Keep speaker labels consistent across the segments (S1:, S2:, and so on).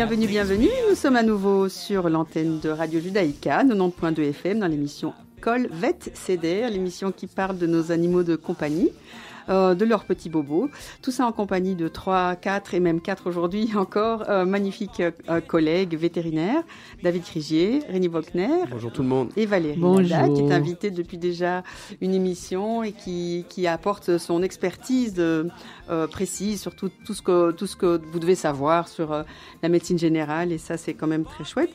S1: Bienvenue, bienvenue. Nous sommes à nouveau sur l'antenne de Radio Judaïka, 90.2 FM, dans l'émission Col Vet CDR, l'émission qui parle de nos animaux de compagnie. Euh, de leurs petits bobos. Tout ça en compagnie de trois, quatre et même quatre aujourd'hui encore euh, magnifiques euh, collègues vétérinaires, David Crigier, Rémi Bockner.
S2: Bonjour tout le monde.
S1: Et Valérie Nada, qui est invitée depuis déjà une émission et qui, qui apporte son expertise précise sur tout, tout, ce que, tout ce que vous devez savoir sur la médecine générale. Et ça, c'est quand même très chouette.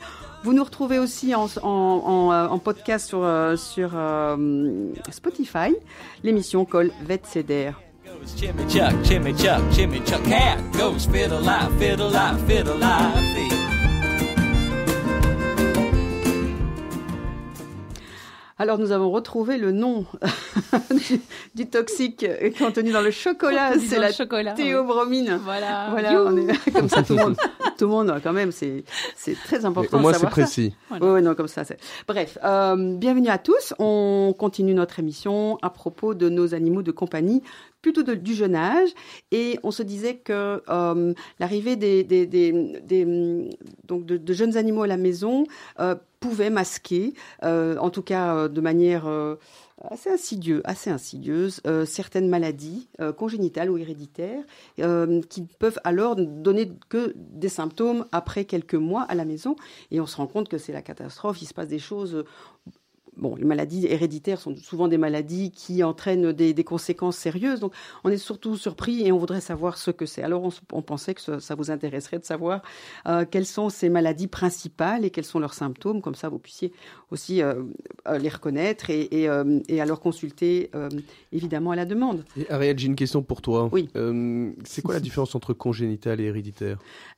S1: Vous nous retrouvez aussi en, en, podcast sur, sur Spotify, l'émission Col Vet Alors nous avons retrouvé le nom du, toxique contenu dans le chocolat, c'est la chocolat, théobromine.
S3: Voilà,
S1: voilà on est comme ça tout le monde, tout le monde quand même, c'est c'est très important.
S2: Au c'est précis.
S1: Oui, non comme ça. c'est Bref, euh, bienvenue à tous. On continue notre émission à propos de nos animaux de compagnie plutôt du jeune âge. Et on se disait que euh, l'arrivée des, des, des, donc de, jeunes animaux à la maison euh, pouvait masquer, euh, en tout cas de manière assez insidieuse, assez insidieuse certaines maladies congénitales ou héréditaires qui peuvent alors donner que des symptômes après quelques mois à la maison. Et on se rend compte que c'est la catastrophe. Il se passe des choses bon, les maladies héréditaires sont souvent des maladies qui entraînent des, conséquences sérieuses. Donc, on est surtout surpris et on voudrait savoir ce que c'est. Alors, on, pensait que ça, vous intéresserait de savoir euh, quelles sont ces maladies principales et quels sont leurs symptômes. Comme ça, vous puissiez aussi euh, euh, les reconnaître et, et, alors consulter, évidemment, à la demande.
S2: Et Ariel, j'ai une question pour toi.
S1: Oui.
S2: c'est quoi la différence entre congénital et héréditaire?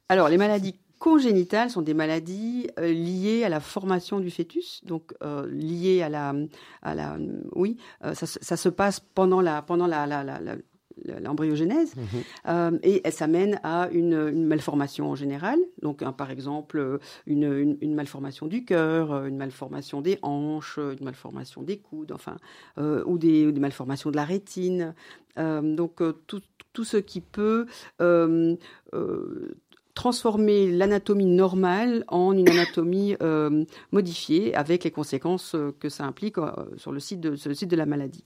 S1: Alors, les maladies congénitales sont des maladies euh, liées à la formation du fœtus, donc euh, liées à la, à la, oui, euh, ça, ça, se passe pendant la, pendant la, la, la l'embryogénèse mmh et ça mène à une, une, malformation en général. Donc, par exemple, une, une, malformation du cœur, une malformation des hanches, une malformation des coudes, enfin, ou des, des, malformations de la rétine. donc, tout, tout, ce qui peut transformer l'anatomie normale en une anatomie euh, modifiée avec les conséquences euh, que ça implique euh, sur, le site de, la maladie.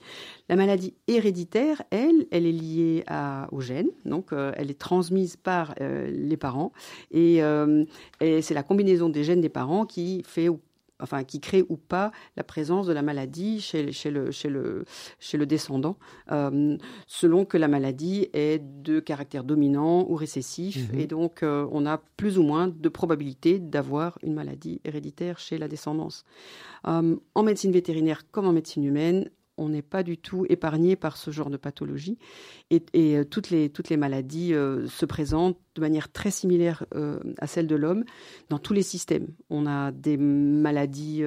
S1: La maladie héréditaire, elle, elle est liée à, au gène, donc elle est transmise par les parents et, et c'est la combinaison des gènes des parents qui fait enfin, qui crée ou pas la présence de la maladie chez, chez, le, chez, le, chez le descendant, euh, selon que la maladie est de caractère dominant ou récessif. Mhm. Et donc, euh, on a plus ou moins de probabilité d'avoir une maladie héréditaire chez la descendance. Euh, en médecine vétérinaire comme en médecine humaine, on n'est pas du tout épargné par ce genre de pathologie. Et, euh, toutes, les, toutes les maladies euh, se présentent de manière très similaire euh, à celle de l'homme dans tous les systèmes. On a des maladies,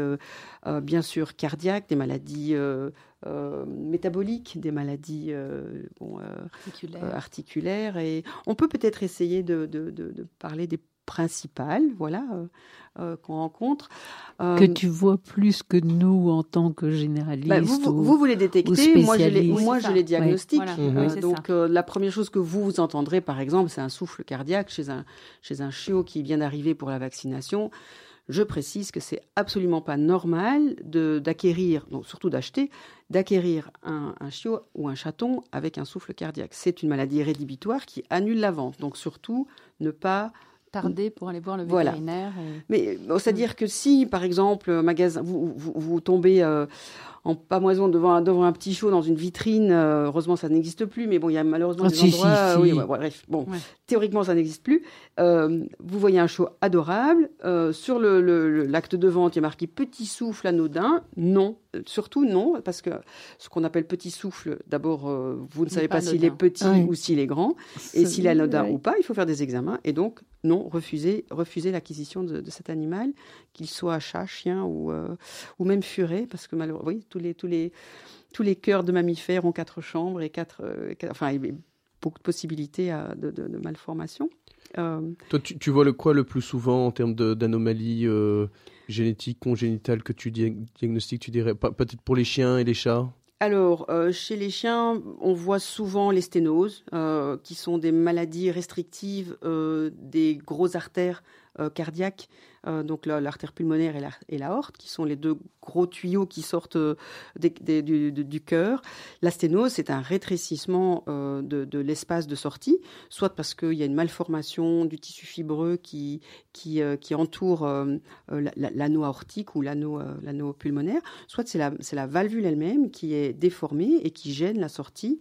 S1: bien sûr, cardiaques, des maladies métaboliques, des maladies articulaires. Et on peut peut-être essayer de, de, parler des principales, voilà, euh, qu'on rencontre.
S3: Euh, que tu vois plus que nous en tant que généraliste. Bah,
S1: vous, vous, vous, les détectez, moi je les, moi je les diagnostique. Euh, donc la première chose que vous vous entendrez, par exemple, c'est un souffle cardiaque chez un chez un chiot qui vient d'arriver pour la vaccination. Je précise que c'est absolument pas normal de d'acquérir, donc surtout d'acheter, d'acquérir un, un, chiot ou un chaton avec un souffle cardiaque. C'est une maladie rédhibitoire qui annule la vente. Donc surtout ne pas
S3: tarder pour aller voir le vétérinaire.
S1: Mais c'est-à-dire que si, par exemple, magasin, vous, vous, vous tombez euh, en pamoison devant, devant un petit show dans une vitrine. Euh, heureusement, ça n'existe plus, mais bon, il y a malheureusement ah, des endroits. oui, bref, bon, théoriquement, ça n'existe plus. Euh, vous voyez un show adorable. Euh, sur l'acte le, l'acte de vente, il y a marqué petit souffle anodin. Non, surtout non, parce que ce qu'on appelle petit souffle, d'abord, vous ne savez pas, s'il est petit ou s'il est grand, et s'il est anodin ou pas. Il faut faire des examens, et donc non, refuser, refuser l'acquisition de, de, cet animal, qu'il soit chat, chien ou, ou même furet, parce que malheureusement, tous les, tous les, tous les cœurs de mammifères ont quatre chambres et quatre, euh, enfin, beaucoup de possibilités de, de, malformation.
S2: Euh, Toi, tu, vois le quoi le plus souvent en termes d'anomalies euh, génétiques, congénitales que tu diagnostiques, tu dirais? Peut-être pour les chiens et les chats?
S1: Alors, chez les chiens, on voit souvent les sténoses, qui sont des maladies restrictives des grosses artères euh, cardiaque, euh, donc la- l'artère pulmonaire et la- et l'aorte, qui sont les deux gros tuyaux qui sortent euh, des- du, du- cœur. La sténose, c'est un rétrécissement euh, de, de l'espace de sortie, soit parce qu'il y a une malformation du tissu fibreux qui, qui, qui entoure la- la- l'anneau aortique ou l'anneau pulmonaire, soit c'est la, la valvule elle-même qui est déformée et qui gêne la sortie.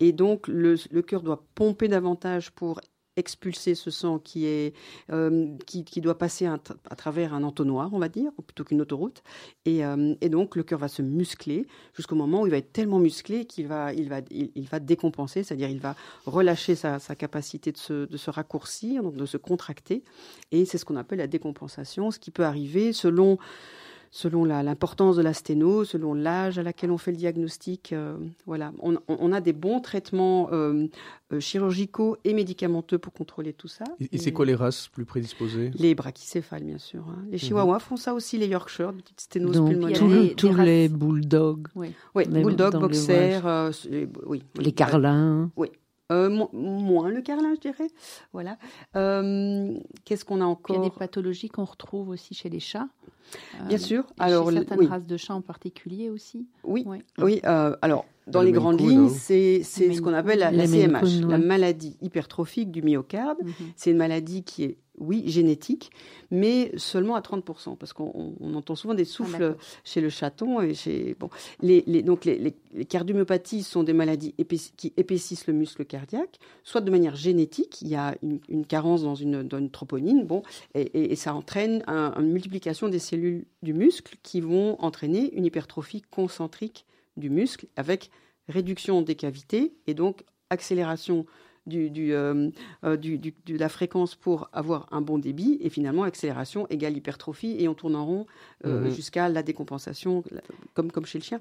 S1: Et donc, le, le cœur doit pomper davantage pour expulser ce sang qui, est, euh, qui, qui doit passer à, tra- à travers un entonnoir, on va dire, plutôt qu'une autoroute. Et, euh, et donc, le cœur va se muscler jusqu'au moment où il va être tellement musclé qu'il va, il va, il va décompenser, c'est-à-dire il va relâcher sa, sa capacité de se, de se raccourcir, donc de se contracter. Et c'est ce qu'on appelle la décompensation, ce qui peut arriver selon selon la- l'importance de la sténo, selon l'âge à laquelle on fait le diagnostic. euh, voilà, on, a des bons traitements euh, euh, chirurgicaux et médicamenteux pour contrôler tout ça.
S2: Et, et c'est quoi les races plus prédisposées?
S1: Les brachycéphales, bien sûr. hein. Les chihuahuas font ça aussi, les Yorkshire, des petites sténoses
S3: Donc,
S1: pulmonaires.
S3: tous, les bulldogs,
S4: Oui.
S1: Oui,
S3: les-
S1: bulldog,
S3: dans
S1: boxer,
S3: l'élevage.
S1: euh, oui, oui.
S3: les carlins.
S1: Euh, mo- moins le carlin, je dirais. Voilà. Euh, Qu'est-ce qu'on a
S4: Puis il y a
S1: encore?
S4: des pathologies qu'on retrouve aussi chez les chats. Euh,
S1: Bien sûr.
S4: et
S1: Alors,
S4: chez
S1: le-
S4: certaines
S1: oui.
S4: races de chats en particulier aussi.
S1: Oui,
S4: Oui.
S1: oui. euh, alors, dans
S2: Le
S1: les grandes lignes,
S2: hein.
S1: c'est c'est ce qu'on appelle la, CMH, la maladie hypertrophique du myocarde.
S4: Mhm.
S1: C'est une maladie qui est, oui, génétique, mais seulement à 30%, parce qu'on on- on entend souvent des souffles
S4: d'accord.
S1: chez le chaton. Et chez, bon, les, les- donc les, les- les cardiomyopathies sont des maladies épaissi- qui épaississent le muscle cardiaque, soit de manière génétique, il y a une, une carence dans une, dans une troponine, bon, et, et- et ça entraîne un- une multiplication des cellules du muscle qui vont entraîner une hypertrophie concentrique du muscle avec réduction des cavités et donc accélération du, du, euh, euh, du- du- de la fréquence pour avoir un bon débit et finalement accélération égale hypertrophie et on tourne en rond euh,
S2: Mhm.
S1: jusqu'à la décompensation comme, comme chez le chien.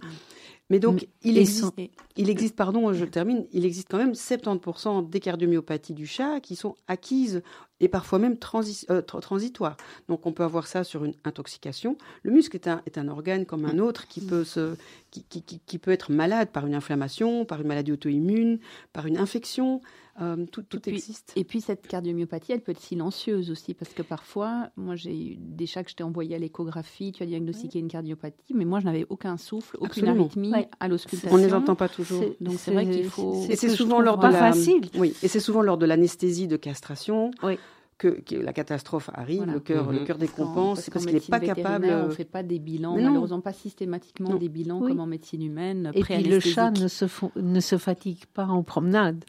S1: Mais donc
S3: Mm.
S1: il existe, il pardon, je termine, il existe quand même 70% des cardiomyopathies du chat qui sont acquises et parfois même transi- euh, tra- transitoires. Donc on peut avoir ça sur une intoxication. Le muscle est un, est un organe comme un autre qui peut, se, qui, qui- qui- qui peut être malade par une inflammation, par une maladie auto-immune, par une infection. Euh, tout tout
S4: Et puis-
S1: existe.
S4: Et puis cette cardiomyopathie, elle peut être silencieuse aussi, parce que parfois, moi j'ai eu des chats que je t'ai envoyés à l'échographie, tu as diagnostiqué une cardiopathie, mais moi je n'avais aucun souffle, aucune
S1: Absolument.
S4: arythmie
S3: Ouais.
S4: à l'auscultation.
S1: On ne les entend pas toujours.
S3: C'est-
S4: Donc c'est vrai qu'il faut-
S1: Et c'est souvent lors de
S3: pas
S1: la
S3: facile.
S1: Oui, et c'est souvent lors de l'anesthésie de castration
S3: Oui.
S1: que, que la catastrophe arrive,
S4: Voilà.
S1: le cœur, le
S2: Mhm.
S1: cœur décompense, c'est parce qu'il n'est pas capable.
S4: On ne fait pas des bilans, malheureusement pas systématiquement
S1: Non.
S4: des bilans
S3: Oui.
S4: comme en médecine humaine.
S3: Et puis le chat ne se, ne se fatigue pas en promenade.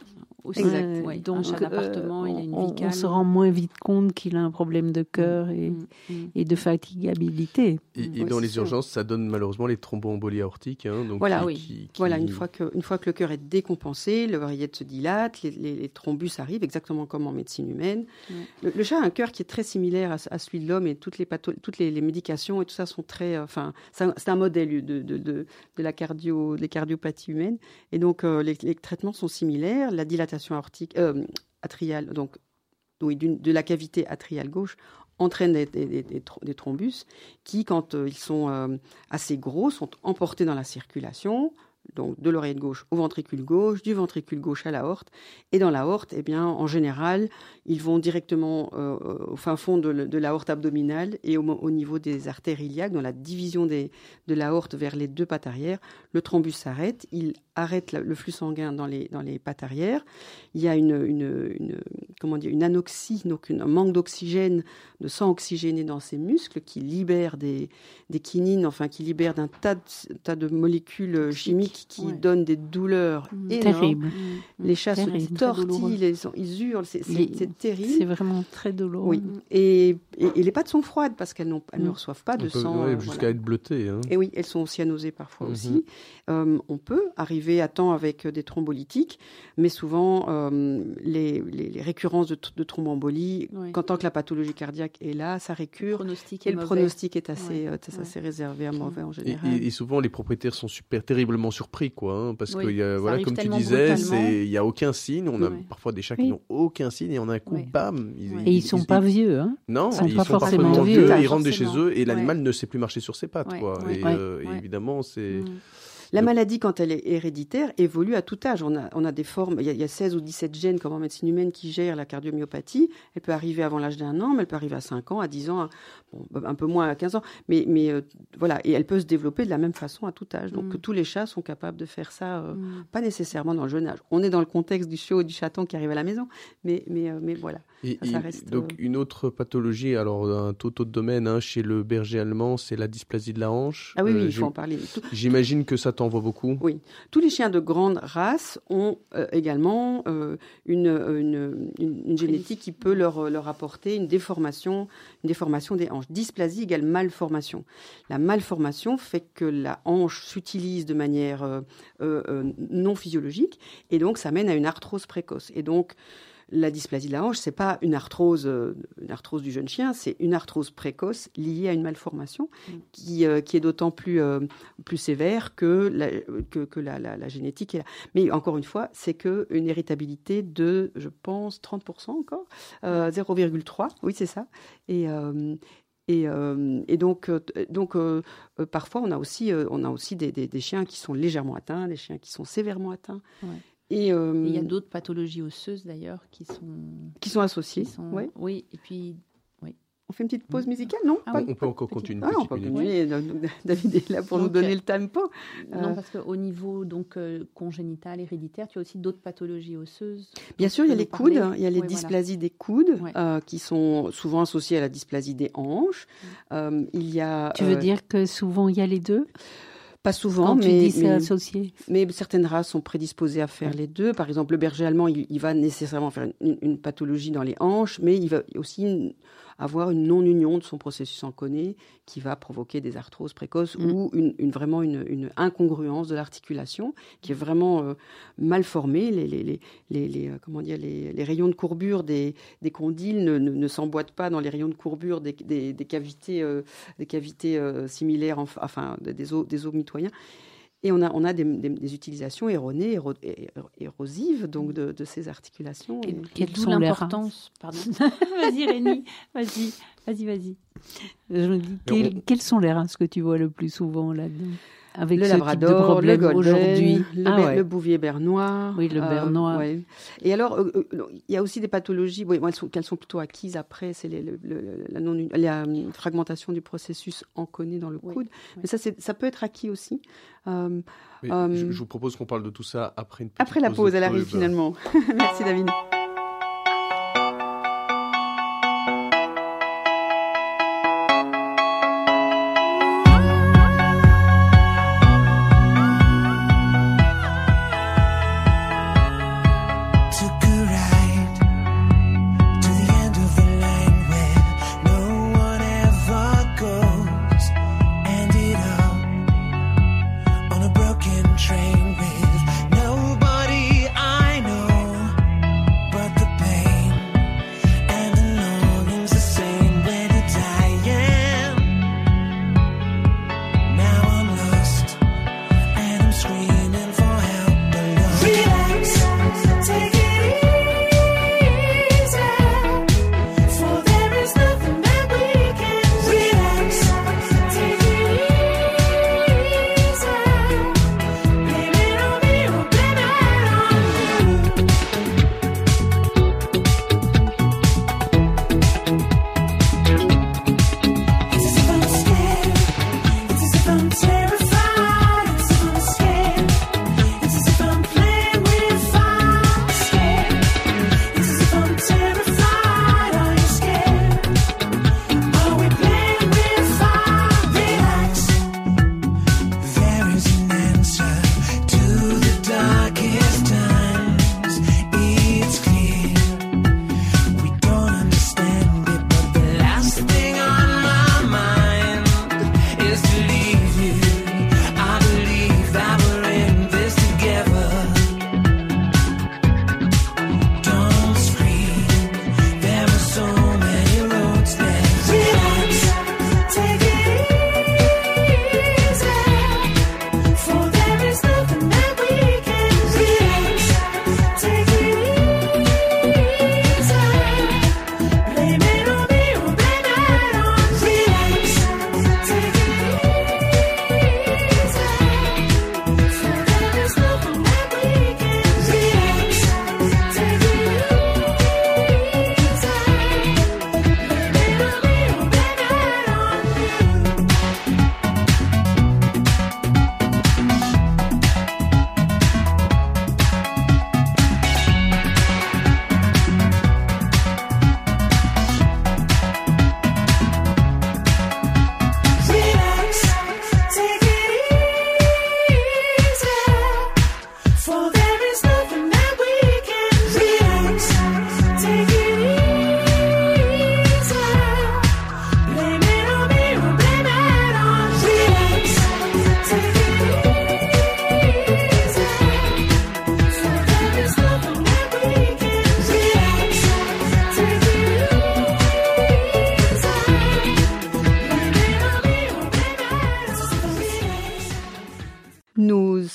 S4: Aussi.
S1: Exact.
S3: Euh,
S4: Ouais,
S3: donc
S4: un chat
S3: euh,
S4: d'appartement, il a une
S3: on,
S4: vie
S3: on
S4: calme.
S3: se rend moins vite compte qu'il a un problème de cœur et,
S4: Mm, mm.
S3: et de fatigabilité.
S2: Et, et
S1: Oui,
S2: dans les
S1: sûr.
S2: urgences, ça donne malheureusement les thromboembolies aortiques. hein, donc
S1: Voilà,
S2: qui-
S4: oui.
S2: qui- qui-
S1: Voilà, une fois, que, une fois que le cœur est décompensé, l'oreillette se dilate, les, les- les thrombus arrivent, exactement comme en médecine humaine.
S4: Ouais.
S1: Le, le chat a un cœur qui est très similaire à, à celui de l'homme et toutes les, patho- toutes les, les médications et tout ça sont très. euh, Enfin, c'est un, modèle de, de, de, de la cardio, des cardiopathies humaines. Et donc, euh, les, les traitements sont similaires. La dilatation euh, atriale, donc, oui, de la cavité atriale gauche entraîne des, thrombus qui, quand euh, ils sont euh, assez gros, sont emportés dans la circulation, donc de l'oreillette gauche au ventricule gauche, du ventricule gauche à l'aorte. Et dans l'aorte, eh bien, en général, ils vont directement au fin fond de, de l'aorte abdominale et au, au niveau des artères iliaques, dans la division des, de l'aorte vers les deux pattes arrière. Le thrombus s'arrête, il arrête la- le flux sanguin dans les, dans les pattes arrière. Il y a une, une, une- comment dire, une anoxie, donc une- un manque d'oxygène, de sang oxygéné dans ces muscles qui libère des, des kinines, enfin qui libère d'un tas de, tas de molécules chimiques qui
S4: ouais.
S1: donnent des douleurs
S4: Mm.
S1: énormes.
S3: Terrible.
S4: Mm,
S1: Les chats
S3: Terrible.
S1: se tortillent, ils, sont- ils hurlent, c'est c'est-
S3: Les-
S1: c'est terrible.
S3: C'est vraiment très douloureux.
S1: Oui. Et, et- et les pattes sont froides parce qu'elles n'ont- elles ne
S3: Mm.
S1: reçoivent pas de
S2: peut-
S1: sang.
S2: ouais,
S1: euh,
S2: jusqu'à
S1: voilà.
S2: être bleuté. hein.
S1: Et oui, elles sont cyanosées parfois
S2: Mhm.
S1: aussi. Euh, on peut arriver à temps avec des thrombolytiques, mais souvent euh, les, les- les récurrences de, de thromboembolie,
S4: Oui.
S1: quand tant que la pathologie cardiaque est là, ça
S4: Le
S1: récure.
S4: pronostic
S1: Et
S4: est
S1: le
S4: mauvais.
S1: pronostic est assez,
S4: Ouais,
S1: euh,
S4: ouais.
S1: réservé à mauvais en général.
S2: et- et souvent, les propriétaires sont super terriblement surpris, quoi, hein, parce
S4: Oui,
S2: que y a, voilà, comme tu disais, il y a aucun signe. On a
S4: Ouais.
S2: parfois des chats qui
S3: Oui.
S2: n'ont aucun signe et en un coup,
S4: Ouais.
S2: bam, ils.
S3: Et ils sont pas vieux. Hein.
S2: Non,
S3: Ils sont
S2: ils
S3: pas
S2: sont
S3: forcément vieux.
S2: ils rentrent de chez eux et l'animal ne sait plus marcher sur ses pattes, quoi. Et, euh, évidemment, c'est
S1: La maladie, quand elle est héréditaire, évolue à tout âge. On a, on a des formes, il y, a, il y a 16 ou 17 gènes, comme en médecine humaine, qui gèrent la cardiomyopathie. Elle peut arriver avant l'âge d'un an, mais elle peut arriver à 5 ans, à 10 ans, à- bon, un peu moins à 15 ans. Mais, mais euh, voilà, et elle peut se développer de la même façon à tout âge. Donc
S4: Mm.
S1: tous les chats sont capables de faire ça, euh,
S4: Mm.
S1: pas nécessairement dans le jeune âge. On est dans le contexte du chiot et du chaton qui arrive à la maison, mais, mais, euh, mais voilà.
S2: Et,
S1: Ça, ça
S2: et
S1: reste,
S2: donc
S1: euh,
S2: une autre pathologie, alors un tout autre domaine hein, chez le berger allemand, c'est la dysplasie de la hanche.
S1: Ah oui, oui,
S2: Euh,
S1: il
S2: j'im-
S1: faut en parler.
S2: J'imagine que ça t'envoie beaucoup.
S1: Oui. Tous les chiens de grande race ont euh, également euh, une, une, une- une génétique qui peut leur, leur apporter une déformation, une déformation des hanches. Dysplasie égale malformation. La malformation fait que la hanche s'utilise de manière euh, euh, euh, non physiologique et donc ça mène à une arthrose précoce. Et donc la dysplasie de la hanche, c'est pas une arthrose, euh, une arthrose du jeune chien, c'est une arthrose précoce liée à une malformation
S4: Mm.
S1: qui, euh, qui est d'autant plus, euh, plus sévère que la, que, que la, la- la génétique est là. Mais encore une fois, c'est que une héritabilité de, je pense, 30% encore, euh, 0,3, oui c'est ça. Et, et, euh, et donc, euh, donc euh, parfois, on a aussi, on a aussi des, des- des chiens qui sont légèrement atteints, des chiens qui sont sévèrement atteints.
S4: Ouais.
S1: Et, euh,
S4: Et il y a d'autres pathologies osseuses d'ailleurs qui sont.
S1: qui sont associés.
S4: qui sont-
S1: ouais.
S4: Oui, et puis.
S1: On fait une petite pause musicale, non
S4: Ah
S1: Pas-
S2: on peut encore continuer.
S1: Ah, on peut continuer. David est là pour nous donner
S4: euh,
S1: le tempo.
S4: Non,
S1: Euh.
S4: parce qu'au niveau donc euh, congénital, héréditaire, tu as aussi d'autres pathologies osseuses.
S1: Bien sûr, il y a les
S4: parler.
S1: coudes, il y a les
S4: voilà.
S1: dysplasies des coudes
S4: Ouais.
S1: euh, qui sont souvent associées à la dysplasie des hanches. Euh, il y a
S3: Tu veux
S1: euh,
S3: dire que souvent il y a les deux?
S1: Pas souvent,
S3: Quand
S1: mais,
S3: tu dis c'est
S1: mais,
S3: associé.
S1: mais certaines races sont prédisposées à faire les deux. Par exemple, le berger allemand, il, il va nécessairement faire une, une pathologie dans les hanches, mais il va aussi une- avoir une non-union de son processus enconné qui va provoquer des arthroses précoces
S3: Mm.
S1: ou une, une- vraiment une, une incongruence de l'articulation qui est vraiment euh, mal formée. Les, les, les, les- euh, comment dire, les, rayons de courbure des, des condyles ne, ne, ne s'emboîtent pas dans les rayons de courbure des, des, des cavités, euh, des cavités euh, similaires, en- enfin des os, des os mitoyens. Et on a, on a des, des- des utilisations erronées, éro- é- érosives donc de, de ces articulations.
S3: Et-
S1: Et-
S3: Quelles
S4: D'où
S3: sont les
S4: l'importance. Pardon. vas-y, Rémi. Vas-y, vas-y, vas-y.
S3: Je me dis, quelles sont les races que tu vois le plus souvent là-dedans? Avec
S1: le
S3: ce
S1: Labrador,
S3: type de problème
S1: le Golden,
S3: aujourd'hui
S1: le,
S3: Ah ouais.
S1: le Bouvier bernois.
S3: Oui, le Bernois.
S1: ouais. Et alors, euh, euh, il y a aussi des pathologies, bon, elles sont, qu'elles sont plutôt acquises après, c'est les- le- le- la, non- la, euh, fragmentation du processus enconné dans le
S4: Oui,
S1: coude.
S4: oui.
S1: Mais ça, ça peut être acquis aussi. Euh,
S2: Mais
S1: Euh,
S2: je, je vous propose qu'on parle de tout ça après une petite
S1: après la pause,
S2: de
S1: elle arrive finalement. Merci David.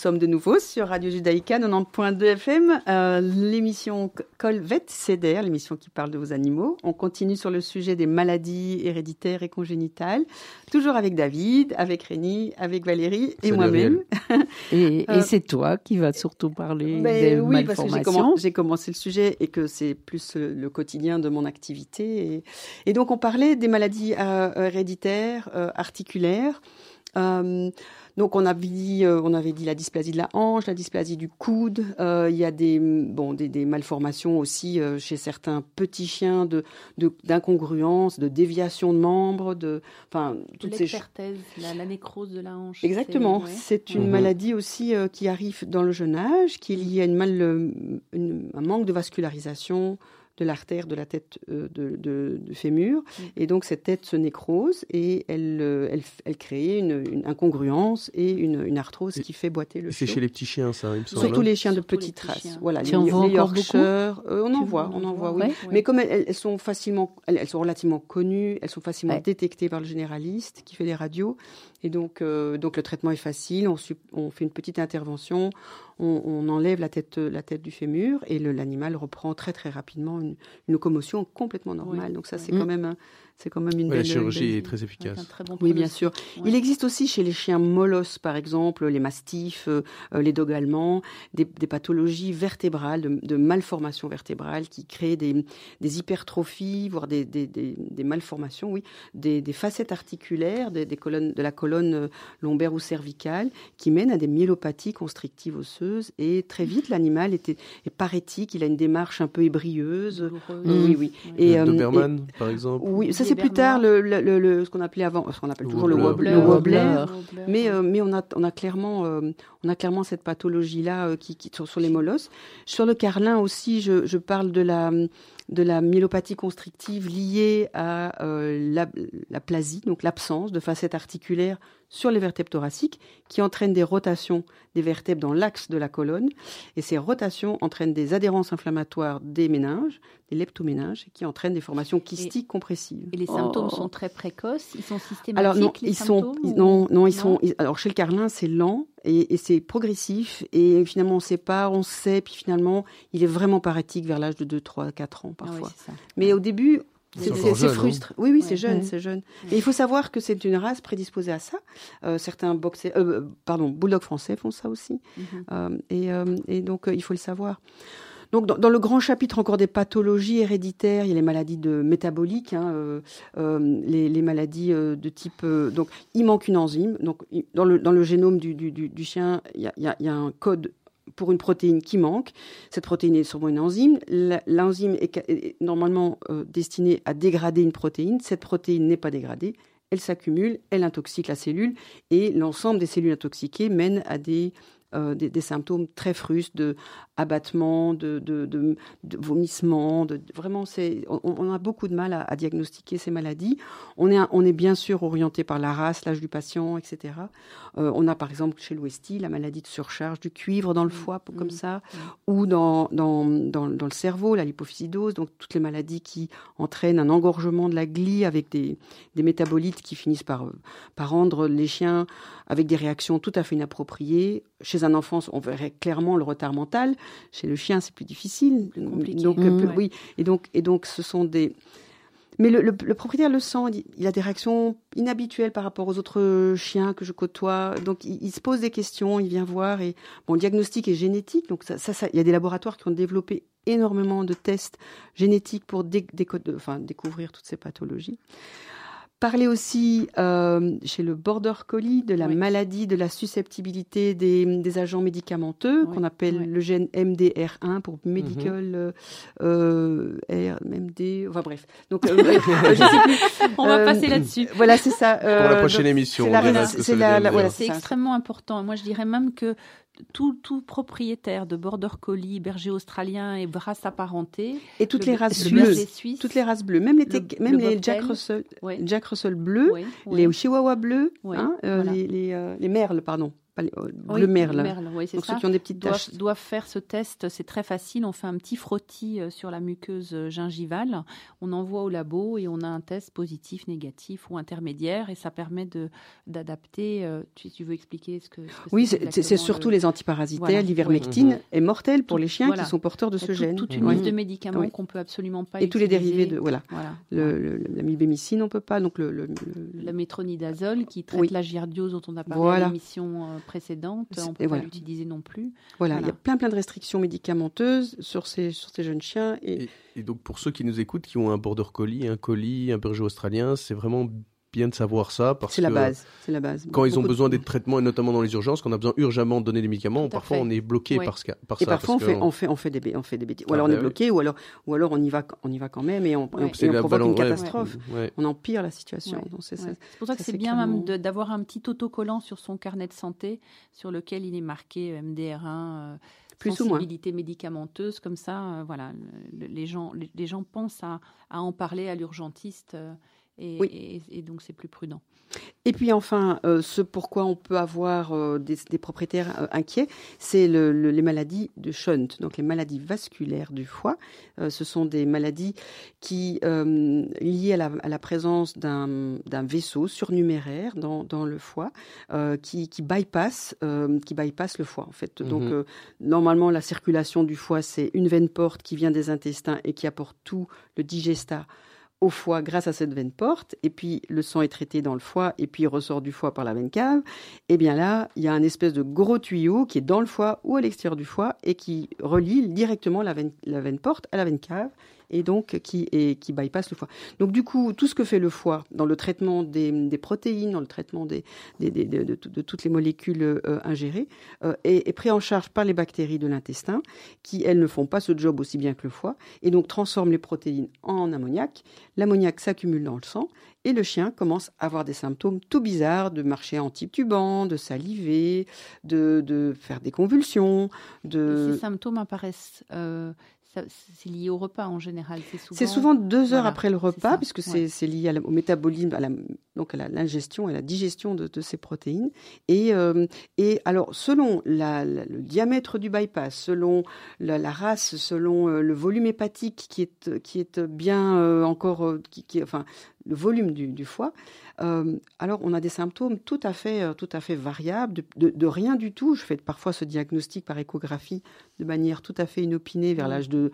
S1: Sommes de nouveau sur Radio Judaïka 90.2 FM, euh, l'émission Colvet CEDER, l'émission qui parle de vos animaux. On continue sur le sujet des maladies héréditaires et congénitales, toujours avec David, avec Rémi, avec Valérie et moi-même.
S3: Et,
S1: Euh,
S3: c'est toi qui vas surtout parler
S1: Ben
S3: des
S1: oui, parce que j'ai
S3: malformations.
S1: j'ai commencé le sujet et que c'est plus le, quotidien de mon activité. Et, et donc, on parlait des maladies euh, héréditaires, articulaires. Euh, donc, on avait, dit, euh, on avait dit la dysplasie de la hanche, la dysplasie du coude. Euh, il y a des, bon, des, des malformations aussi euh, chez certains petits chiens de de- d'incongruence, de, déviation de membres, de, enfin, toutes ces
S4: la, la nécrose de la hanche.
S1: Exactement.
S4: c'est- ouais.
S1: C'est une
S2: Mhm.
S1: maladie aussi euh, qui arrive dans le jeune âge, qui est liée à une mal, euh, une- un manque de vascularisation de l'artère de la tête euh, de, de, de fémur. Et donc, cette tête se nécrose et elle, euh, elle, elle crée une, une incongruence et une, une arthrose
S2: Et-
S1: qui fait boiter le
S2: C'est chez les petits chiens, ça, il me semble.
S1: Surtout
S2: hein.
S1: les chiens de
S4: Surtout
S1: petite race. Voilà,
S3: Tu
S1: les,
S3: en
S1: les Yorkshire, euh, on en voit, on en voit,
S4: voit,
S1: oui.
S4: ouais.
S1: Mais comme elles, elles sont facilement, elles, elles sont relativement connues, elles sont facilement
S3: Ouais.
S1: détectées par le généraliste qui fait les radios, et donc, euh, donc le traitement est facile. On, fait une petite intervention, on, on enlève la tête, la tête du fémur, et l'animal reprend très très rapidement une, une locomotion complètement normale.
S4: Oui,
S1: donc ça,
S4: oui.
S1: c'est quand même, un- c'est quand même une
S2: Ouais, la
S1: belle.
S2: chirurgie
S1: belle-
S2: est très efficace.
S4: un très bon
S1: Oui, bien sûr.
S4: ouais.
S1: Il existe aussi chez les chiens molosses, par exemple, les mastifs, euh, euh, les dogs allemands, des, des pathologies vertébrales, de, de malformations vertébrales qui créent des, des hypertrophies, voire des, des, des, des malformations, oui, des, des facettes articulaires, des, des colonnes, de la colonne euh, lombaire ou cervicale, qui mènent à des myélopathies constrictives osseuses. Et très vite, l'animal est parétique, il a une démarche un peu ébrieuse. Euh, Oui, oui. Et,
S2: Le
S1: euh,
S2: Doberman, par exemple.
S1: Oui, ça
S4: Les
S1: c'est plus tard
S4: Bernois.
S1: le, le, le- ce qu'on appelait avant, ce qu'on appelle
S2: Le
S1: toujours le
S2: wobbler.
S1: wobbler. le wobbler.
S3: wobbler.
S1: Mais, euh, mais on, a, on, a clairement, euh, on a clairement cette pathologie-là euh, qui, qui sur, sur les molosses. Sur le carlin aussi, je, je parle de la, de la myélopathie constrictive liée à euh, la, la plasie, donc l'absence de facettes articulaires sur les vertèbres thoraciques, qui entraînent des rotations des vertèbres dans l'axe de la colonne. Et ces rotations entraînent des adhérences inflammatoires des méninges, des leptoméninges, qui entraînent des formations kystiques compressives.
S4: Et les
S3: Oh.
S4: symptômes sont très précoces, ils sont systématiques.
S1: Alors non,
S4: les
S1: ils sont
S4: symptômes,
S1: ils-
S4: ou-
S1: non non ils
S4: Non
S1: sont ils- alors chez le carlin c'est lent et, et c'est progressif et finalement on sait pas on sait puis finalement il est vraiment parétique vers l'âge de 2 3 4 ans
S4: Ah
S1: parfois. Mais au début
S4: C'est
S2: hein.
S1: frustre. Oui, oui, c'est jeune,
S3: Ouais.
S1: c'est jeune. Et il faut savoir que c'est une race prédisposée à ça. Euh, certains boxers, euh, pardon, bulldogs français font ça aussi.
S4: Mhm.
S1: Euh, et, euh, et donc, euh, il faut le savoir. Donc, dans, dans le grand chapitre encore des pathologies héréditaires, il y a les maladies de métaboliques, hein, euh, euh, les, les maladies euh, de type. euh, donc, il manque une enzyme. Donc, dans le, dans le génome du, du, du, du chien, il y a, il y a- il y a un code pour une protéine qui manque. Cette protéine est sûrement une enzyme. L'enzyme est, normalement euh, destinée à dégrader une protéine. Cette protéine n'est pas dégradée. Elle s'accumule, elle intoxique la cellule et l'ensemble des cellules intoxiquées mènent à des, euh, des, des symptômes très frustes de abattement, de, de, de, de vomissement. De, vraiment, c'est, on, on a beaucoup de mal à, à diagnostiquer ces maladies. On est, on est bien sûr orienté par la race, l'âge du patient, etc. Euh, on a par exemple chez l'Ouesti la maladie de surcharge du cuivre dans le foie, comme
S4: Mhm.
S1: ça, ou dans, dans, dans, dans le cerveau, la lipophysidose, donc toutes les maladies qui entraînent un engorgement de la glie avec des, des métabolites qui finissent par, euh, par rendre les chiens avec des réactions tout à fait inappropriées. Chez un enfant, on verrait clairement le retard mental. Chez le chien, c'est plus difficile.
S4: Compliqué.
S1: Donc,
S4: Ouais.
S1: oui. Et donc, et donc, ce sont des. Mais le, le- le propriétaire le sent. il- Il a des réactions inhabituelles par rapport aux autres chiens que je côtoie. Donc, il, il se pose des questions. Il vient voir et bon, le diagnostic est génétique. Donc, ça, ça, ça- il y a des laboratoires qui ont développé énormément de tests génétiques pour dé- déco- enfin, découvrir toutes ces pathologies. Parler aussi euh, chez le border collie de la
S4: Oui.
S1: maladie de la susceptibilité des, des agents médicamenteux
S4: Oui,
S1: qu'on appelle
S4: oui.
S1: le gène MDR1 pour medical euh, euh, R, MD, enfin bref. Donc euh, euh, je sais plus.
S4: On va
S1: Euh,
S4: passer là-dessus.
S1: Voilà, c'est ça.
S2: Pour la
S1: euh,
S2: prochaine
S1: donc,
S2: émission,
S1: c'est voilà,
S4: extrêmement important. Moi, je dirais même que tout, tout propriétaire de border collie, berger australien et race apparentée,
S1: Et toutes
S4: le-
S1: les races
S4: le
S1: bleues,
S4: suisse,
S1: toutes les races bleues, même les,
S4: Le-
S1: même
S4: le
S1: les. Jack Russell,
S4: Ouais.
S1: Jack Russell bleus, les chihuahuas bleus, hein, euh,
S4: voilà.
S1: les, les, euh, les merles, pardon. Le merle.
S4: oui, c'est
S1: Donc
S4: ça.
S1: ceux qui ont des petites
S4: doivent,
S1: taches.
S4: doivent faire ce test, c'est très facile. On fait un petit frottis euh, sur la muqueuse euh, gingivale, on envoie au labo et on a un test positif, négatif ou intermédiaire et ça permet de d'adapter. euh, tu, tu veux expliquer ce que, ce que
S1: Oui,
S4: c'est
S1: surtout
S4: le-
S1: les antiparasitaires.
S4: Voilà,
S1: L'ivermectine
S2: oui.
S1: est mortelle pour
S4: Tout-
S1: les chiens
S4: voilà.
S1: qui sont porteurs de
S4: Il y a
S1: ce
S4: tout-
S1: gène.
S4: toute une
S1: Oui.
S4: liste de médicaments
S1: Oui.
S4: qu'on peut absolument pas
S1: Et tous les dérivés de voilà.
S4: Voilà.
S1: Le, la milbémicine, on peut pas. Donc le, le- le-
S4: Le métronidazole qui traite
S1: Oui.
S4: la giardiose dont on a parlé
S1: Voilà.
S4: à l'émission précédente,
S1: C'est-
S4: on
S1: et
S4: peut pas
S1: voilà.
S4: l'utiliser non plus.
S1: voilà, il y a plein plein de restrictions médicamenteuses sur ces sur ces jeunes chiens et,
S2: Et, et donc pour ceux qui nous écoutent, qui ont un border collie, un collie, un berger australien, c'est vraiment bien de savoir ça parce
S1: c'est la
S2: que
S1: base, c'est la base.
S2: quand ils ont
S1: Beaucoup de-
S2: besoin des traitements et notamment dans les urgences, quand on a besoin urgemment de donner des médicaments, parfois
S4: fait.
S2: on est bloqué
S4: Oui.
S2: par, ce, par
S1: Et
S2: ça.
S1: parfois on fait, on fait, on fait des, on fait des bêtises. Ou
S2: Ah,
S1: alors on
S2: bah
S1: est
S2: oui.
S1: bloqué, ou alors, ou alors on y va, on y va quand même et on, et
S4: Ouais.
S1: et
S2: c'est
S1: on
S2: la
S1: provoque une
S2: balance-
S1: catastrophe.
S2: Ouais.
S1: On empire la situation.
S4: Ouais.
S1: Donc c'est
S4: Ouais.
S1: ça.
S4: C'est pour ça que
S1: ça,
S4: c'est
S1: c'est
S4: bien
S1: clairement-
S4: même d'avoir un petit autocollant sur son carnet de santé sur lequel il est marqué euh, MDR1, euh,
S1: Plus ou moins.
S4: sensibilité médicamenteuse, comme ça, euh, voilà, le- le- les gens, les, les gens pensent à, à en parler à l'urgentiste euh, et,
S1: Oui.
S4: et- et donc c'est plus prudent.
S1: Et puis enfin, euh, ce pourquoi on peut avoir euh, des, des propriétaires euh, inquiets, c'est le- le- les maladies de Shunt, donc les maladies vasculaires du foie. Euh, ce sont des maladies qui euh, liées à la, à la présence d'un vaisseau surnuméraire dans, dans le foie euh, qui, qui bypass euh, qui bypass le foie en fait. Donc
S2: Mhm.
S1: euh, normalement la circulation du foie c'est une veine porte qui vient des intestins et qui apporte tout le digestat au foie grâce à cette veine porte, et puis le sang est traité dans le foie, et puis il ressort du foie par la veine cave, et bien là, il y a un espèce de gros tuyau qui est dans le foie ou à l'extérieur du foie, et qui relie directement la veine, la veine porte à la veine cave, et donc qui, est, qui bypasse le foie. Donc du coup, tout ce que fait le foie dans le traitement des, des protéines, dans le traitement des, des- des- de, de- de toutes les molécules euh, ingérées, euh, est, est pris en charge par les bactéries de l'intestin, qui, elles, ne font pas ce job aussi bien que le foie, et donc transforment les protéines en ammoniac. L'ammoniac s'accumule dans le sang, et le chien commence à avoir des symptômes tout bizarres, de marcher en titubant, de saliver, de, de faire des convulsions, de...
S4: Ces symptômes apparaissent, euh, c'est lié au repas en général. C'est souvent,
S1: deux heures
S4: Voilà,
S1: après le repas,
S4: ça,
S1: puisque c'est
S4: ouais.
S1: c'est lié à la- au métabolisme, à la, donc à la- l'ingestion et la digestion de, de ces protéines. Et, euh, et alors, selon la- le diamètre du bypass, selon la, race, selon euh, le volume hépatique qui est, qui est bien euh, encore, qui, qui- enfin, le volume du, du foie, euh, alors on a des symptômes tout à fait, euh, tout à fait variables, de, de- de rien du tout. Je fais parfois ce diagnostic par échographie de manière tout à fait inopinée vers
S4: Mm.
S1: l'âge de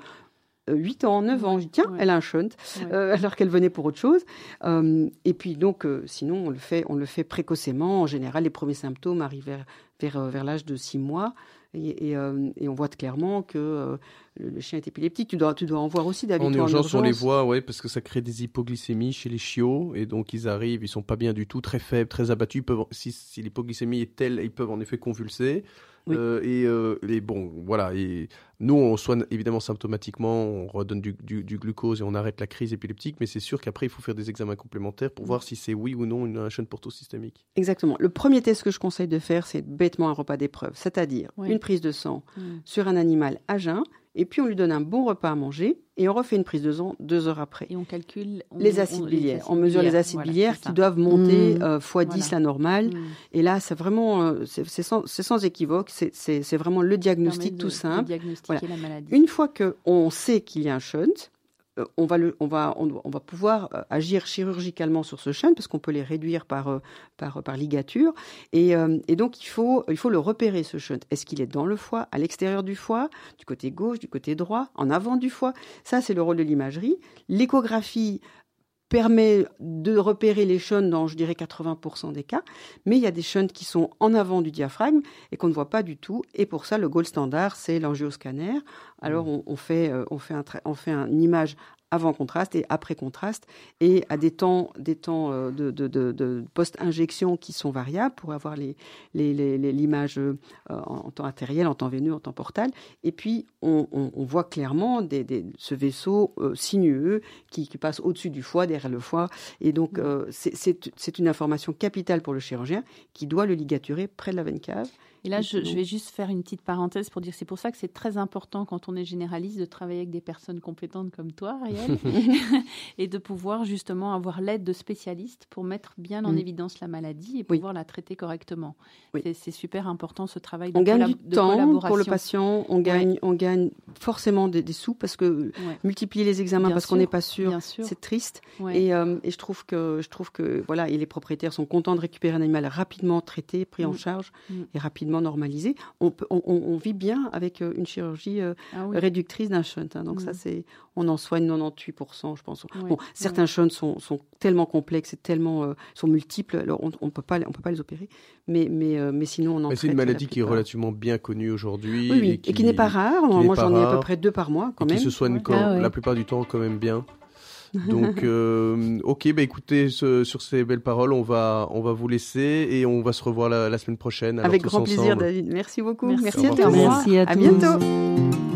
S1: 8 ans, 9 ans.
S4: Ouais,
S1: Je dis, tiens,
S4: ouais.
S1: elle a un shunt,
S4: Ouais.
S1: euh, alors qu'elle venait pour autre chose. Euh, et puis donc, euh, sinon, on le fait, on le fait précocement. En général, les premiers symptômes arrivent vers, vers, vers l'âge de 6 mois. Et, et, euh, et on voit clairement que euh, le, le chien est épileptique. Tu dois, tu dois en voir aussi, David.
S2: En urgence, on les voit, ouais, parce que ça crée des hypoglycémies chez les chiots, et donc ils arrivent, ils sont pas bien du tout, très faibles, très abattus. Ils peuvent, si, si l'hypoglycémie est telle, ils peuvent en effet convulser.
S1: Oui.
S2: Euh, et, euh, et bon, voilà. Et nous, on soigne évidemment symptomatiquement, on redonne du, du- du glucose et on arrête la crise épileptique, mais c'est sûr qu'après, il faut faire des examens complémentaires pour voir si c'est oui ou non une, un chaîne porto-systémique.
S1: Exactement. Le premier test que je conseille de faire, c'est bêtement un repas d'épreuve, c'est-à-dire
S4: Oui.
S1: une prise de sang
S4: Mm.
S1: sur un animal à jeun, et puis on lui donne un bon repas à manger, et on refait une prise de sang deux heures après.
S4: Et on calcule on-
S1: les
S4: on-
S1: acides biliaires. On mesure les acides
S4: voilà,
S1: biliaires qui doivent monter
S3: Mmh.
S1: euh, fois 10
S4: Voilà.
S1: la normale.
S4: Mm.
S1: Et là, c'est vraiment, euh, c'est sans, équivoque, c'est- vraiment le diagnostic tout simple.
S4: diagnostiquer la maladie.
S1: Une fois qu'on sait qu'il y a un shunt, on va, le, on, va, pouvoir euh, agir chirurgicalement sur ce shunt parce qu'on peut les réduire par, euh, ligature. Et, euh, donc, il faut, le repérer, ce shunt. Est-ce qu'il est dans le foie, à l'extérieur du foie, du côté gauche, du côté droit, en avant du foie? Ça, c'est le rôle de l'imagerie. L'échographie permet de repérer les shunts dans, je dirais, 80% des cas, mais il y a des shunts qui sont en avant du diaphragme et qu'on ne voit pas du tout. Et pour ça, le gold standard, c'est l'angioscanner. Alors, on, on fait, euh, on fait, un on fait un- une image avant contraste et après contraste, et à des temps, des temps euh, de, de, de, de post-injection qui sont variables pour avoir les, les, les- les- l'image euh, en, temps artériel, en temps veineux, en temps portal. Et puis, on, on- on voit clairement des, des- ce vaisseau euh, sinueux qui, qui passe au-dessus du foie, derrière le foie. Et donc, euh, c'est c'est une information capitale pour le chirurgien qui doit le ligaturer près de la veine cave.
S4: Et là, je, je vais juste faire une petite parenthèse pour dire c'est pour ça que c'est très important quand on est généraliste de travailler avec des personnes compétentes comme toi, Ariel, et de pouvoir justement avoir l'aide de spécialistes pour mettre bien en
S1: Mm.
S4: évidence la maladie et
S1: Oui.
S4: pouvoir la traiter correctement.
S1: Oui.
S4: C'est- super important ce travail de,
S1: On gagne du
S4: de
S1: temps
S4: collaboration.
S1: pour le patient, on gagne, on gagne forcément des, des sous parce que
S4: Ouais,
S1: multiplier les examens
S4: Bien
S1: parce qu'on n'est pas sûr, c'est triste.
S4: Ouais.
S1: Et, euh, et je trouve que je trouve que voilà, et les propriétaires sont contents de récupérer un animal rapidement traité, pris en
S4: Mm.
S1: charge
S4: Mm.
S1: et rapidement normalisé. On, peut, on, on- vit bien avec euh, une chirurgie euh,
S4: Ah oui.
S1: réductrice d'un shunt. hein. donc
S4: Mm.
S1: ça c'est, on en soigne 98%, je pense. Bon, certains shunts sont, sont tellement complexes et tellement euh, sont multiples, alors on, on peut pas, on peut pas les opérer. Mais mais euh, mais sinon on en
S2: Mais c'est une maladie qui est relativement bien connue aujourd'hui.
S1: Oui, oui, et qui, n'est pas rare.
S2: qui
S1: Moi, j'en ai à peu près deux par mois,
S2: et
S1: quand
S2: qui
S1: même.
S2: se soigne
S4: Ouais.
S2: quand-
S3: Ah ouais.
S2: la plupart du temps quand même bien. Donc, euh, ok, bah écoutez, ce- sur ces belles paroles, on va, on va vous laisser et on va se revoir la, la semaine prochaine. alors
S1: Avec grand plaisir. David. Merci beaucoup.
S4: Merci.
S1: À tous.
S3: Merci à
S1: À
S3: tous.
S1: bientôt.